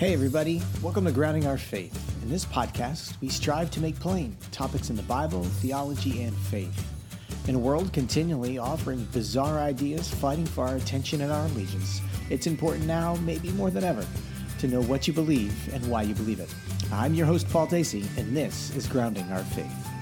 Hey, everybody. Welcome to Grounding Our Faith. In this podcast, we strive to make plain topics in the Bible, theology, and faith. In a world continually offering bizarre ideas, fighting for our attention and our allegiance, it's important now, maybe more than ever, to know what you believe and why you believe it. I'm your host, Paul Dacey, and this is Grounding Our Faith.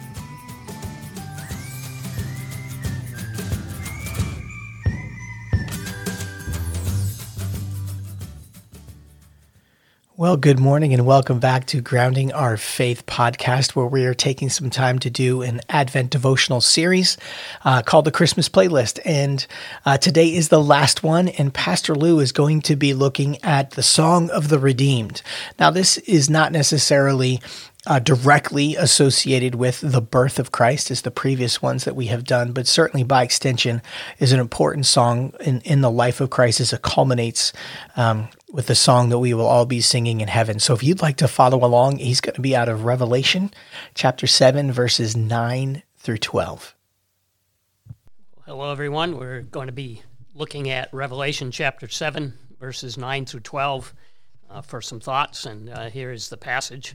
Well, good morning and welcome back to Grounding Our Faith podcast, where we are taking some time to do an Advent devotional series uh, called the Christmas Playlist. And uh, today is the last one, and Pastor Lew is going to be looking at the Song of the Redeemed. Now, this is not necessarily uh, directly associated with the birth of Christ as the previous ones that we have done, but certainly by extension is an important song in, in the life of Christ as it culminates um, with the song that we will all be singing in heaven. So if you'd like to follow along, he's going to be out of Revelation chapter 7, verses 9 through 12. Hello, everyone. We're going to be looking at Revelation chapter 7, verses 9 through 12 uh, for some thoughts, and uh, here is the passage.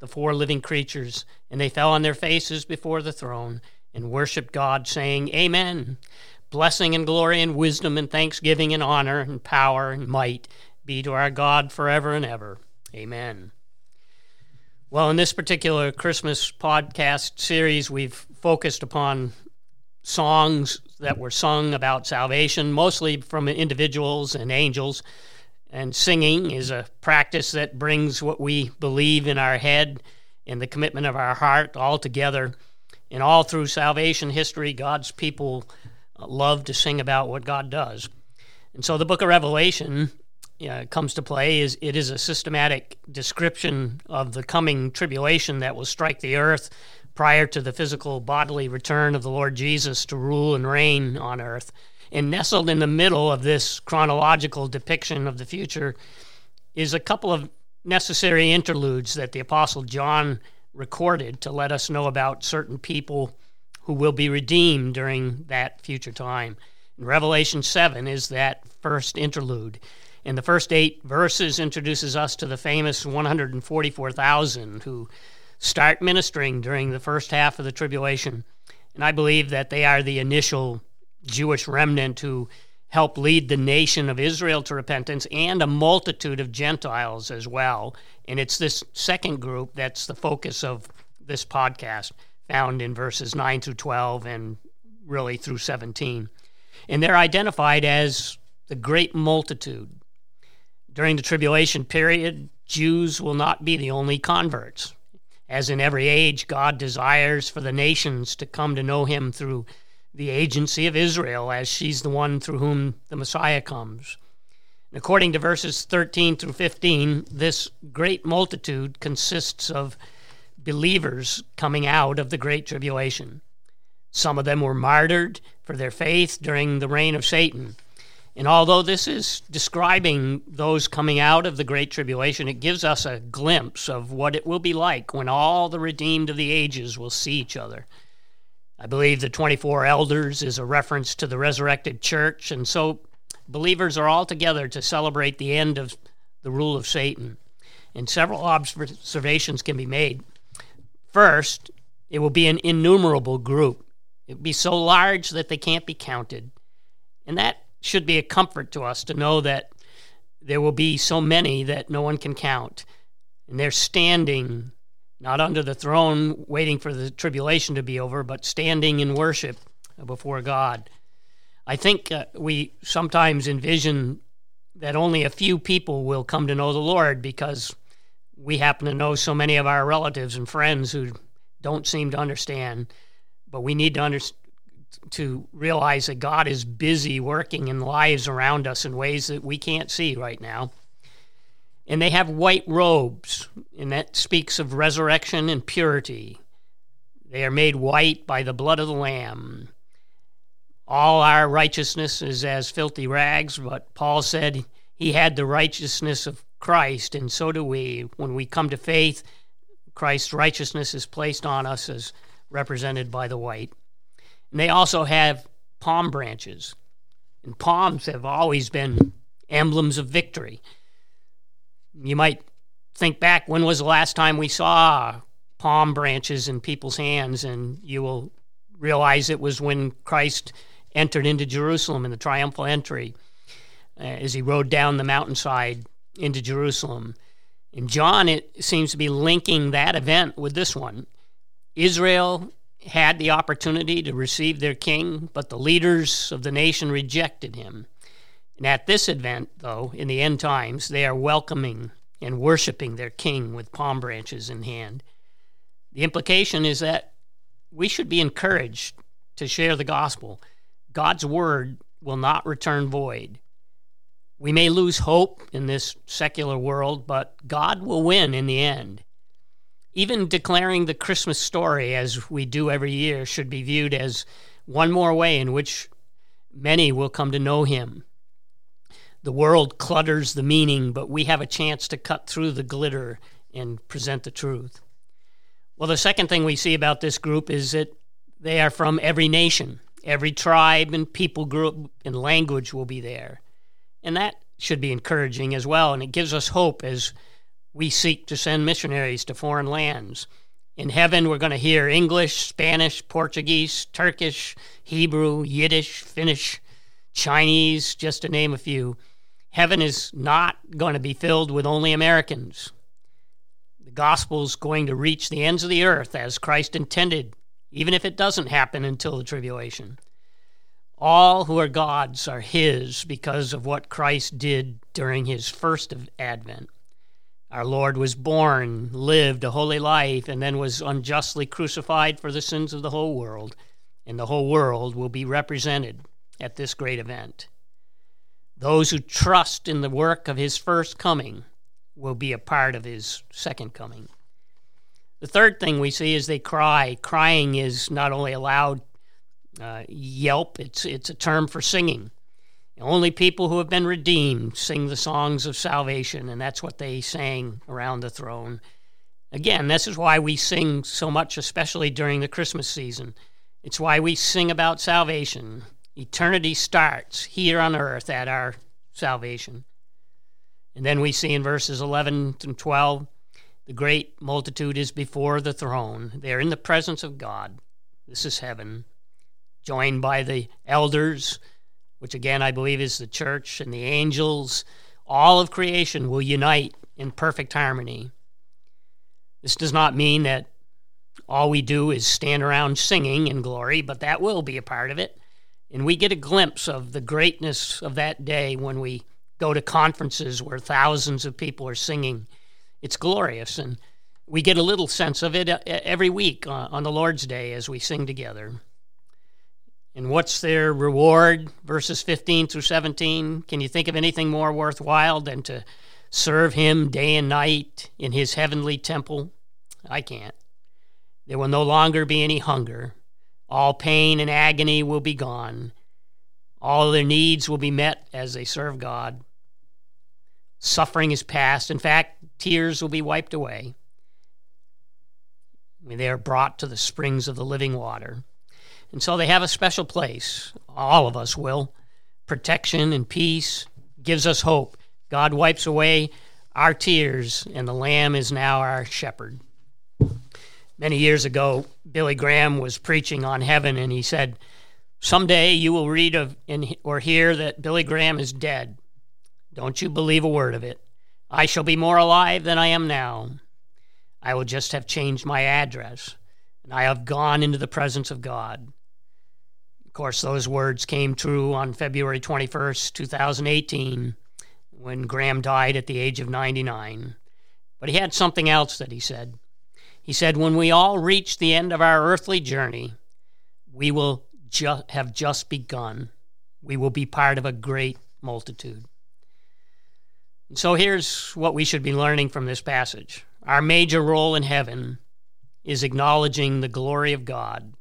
the four living creatures, and they fell on their faces before the throne and worshiped God, saying, Amen. Blessing and glory and wisdom and thanksgiving and honor and power and might be to our God forever and ever. Amen. Well, in this particular Christmas podcast series, we've focused upon songs that were sung about salvation, mostly from individuals and angels. And singing is a practice that brings what we believe in our head and the commitment of our heart all together. And all through salvation history, God's people love to sing about what God does. And so the book of Revelation uh, comes to play is it is a systematic description of the coming tribulation that will strike the earth prior to the physical bodily return of the Lord Jesus to rule and reign on earth. And nestled in the middle of this chronological depiction of the future is a couple of necessary interludes that the Apostle John recorded to let us know about certain people who will be redeemed during that future time. And Revelation 7 is that first interlude. And the first eight verses introduces us to the famous 144,000 who start ministering during the first half of the tribulation. And I believe that they are the initial Jewish remnant who helped lead the nation of Israel to repentance and a multitude of Gentiles as well. And it's this second group that's the focus of this podcast, found in verses 9 through 12 and really through 17. And they're identified as the great multitude. During the tribulation period, Jews will not be the only converts. As in every age, God desires for the nations to come to know Him through the agency of Israel, as she's the one through whom the Messiah comes. And according to verses 13 through 15, this great multitude consists of believers coming out of the Great Tribulation. Some of them were martyred for their faith during the reign of Satan. And although this is describing those coming out of the Great Tribulation, it gives us a glimpse of what it will be like when all the redeemed of the ages will see each other. I believe the 24 elders is a reference to the resurrected church, and so believers are all together to celebrate the end of the rule of Satan. And several observations can be made. First, it will be an innumerable group. It will be so large that they can't be counted. And that should be a comfort to us to know that there will be so many that no one can count. And they're standing not under the throne waiting for the tribulation to be over, but standing in worship before God. I think uh, we sometimes envision that only a few people will come to know the Lord because we happen to know so many of our relatives and friends who don't seem to understand. But we need to to realize that God is busy working in lives around us in ways that we can't see right now. And they have white robes and that speaks of resurrection and purity. They are made white by the blood of the Lamb. All our righteousness is as filthy rags, but Paul said he had the righteousness of Christ, and so do we. When we come to faith, Christ's righteousness is placed on us as represented by the white. And they also have palm branches. And palms have always been emblems of victory. You might think back when was the last time we saw palm branches in people's hands, and you will realize it was when Christ entered into Jerusalem in the triumphal entry uh, as he rode down the mountainside into Jerusalem. And John, it seems to be linking that event with this one. Israel had the opportunity to receive their king, but the leaders of the nation rejected him. And at this event, though, in the end times, they are welcoming and worshiping their king with palm branches in hand. The implication is that we should be encouraged to share the gospel. God's word will not return void. We may lose hope in this secular world, but God will win in the end. Even declaring the Christmas story, as we do every year, should be viewed as one more way in which many will come to know Him. The world clutters the meaning, but we have a chance to cut through the glitter and present the truth. Well, the second thing we see about this group is that they are from every nation. Every tribe and people group and language will be there. And that should be encouraging as well. And it gives us hope as we seek to send missionaries to foreign lands. In heaven, we're going to hear English, Spanish, Portuguese, Turkish, Hebrew, Yiddish, Finnish, Chinese, just to name a few. Heaven is not going to be filled with only Americans. The gospel's going to reach the ends of the earth as Christ intended, even if it doesn't happen until the tribulation. All who are God's are His because of what Christ did during His first advent. Our Lord was born, lived a holy life, and then was unjustly crucified for the sins of the whole world, and the whole world will be represented at this great event. Those who trust in the work of His first coming will be a part of His second coming. The third thing we see is they cry. Crying is not only a loud uh, yelp, it's, it's a term for singing. Only people who have been redeemed sing the songs of salvation, and that's what they sang around the throne. Again, this is why we sing so much, especially during the Christmas season. It's why we sing about salvation. Eternity starts here on earth at our salvation. And then we see in verses 11 and 12 the great multitude is before the throne. They are in the presence of God. This is heaven joined by the elders, which again I believe is the church and the angels. All of creation will unite in perfect harmony. This does not mean that all we do is stand around singing in glory, but that will be a part of it. And we get a glimpse of the greatness of that day when we go to conferences where thousands of people are singing. It's glorious. And we get a little sense of it uh, every week on the Lord's Day as we sing together. And what's their reward? Verses 15 through 17. Can you think of anything more worthwhile than to serve him day and night in his heavenly temple? I can't. There will no longer be any hunger. All pain and agony will be gone. All their needs will be met as they serve God. Suffering is past. In fact, tears will be wiped away they are brought to the springs of the living water. And so they have a special place. All of us will. Protection and peace gives us hope. God wipes away our tears, and the Lamb is now our shepherd. Many years ago, Billy Graham was preaching on heaven, and he said, Someday you will read of or hear that Billy Graham is dead. Don't you believe a word of it. I shall be more alive than I am now. I will just have changed my address, and I have gone into the presence of God. Of course, those words came true on February 21st, 2018, when Graham died at the age of 99. But he had something else that he said. He said, When we all reach the end of our earthly journey, we will ju- have just begun. We will be part of a great multitude. And so here's what we should be learning from this passage our major role in heaven is acknowledging the glory of God.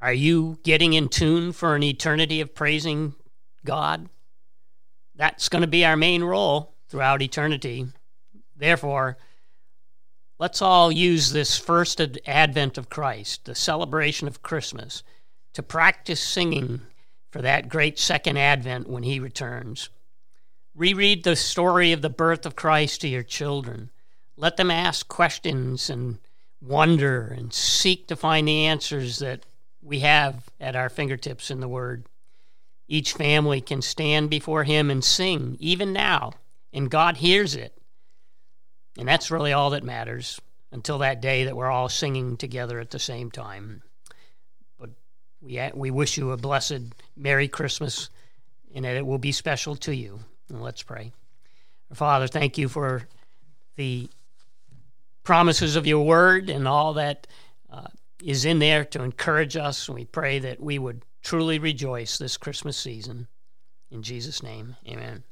Are you getting in tune for an eternity of praising God? That's going to be our main role throughout eternity. Therefore, let's all use this first advent of Christ, the celebration of Christmas, to practice singing for that great second advent when he returns. Reread the story of the birth of Christ to your children. Let them ask questions and wonder and seek to find the answers that we have at our fingertips in the Word. Each family can stand before Him and sing, even now, and God hears it. And that's really all that matters until that day that we're all singing together at the same time. But we, we wish you a blessed Merry Christmas and that it will be special to you. And let's pray. Father, thank you for the promises of your word and all that uh, is in there to encourage us. And we pray that we would truly rejoice this Christmas season. In Jesus' name, amen.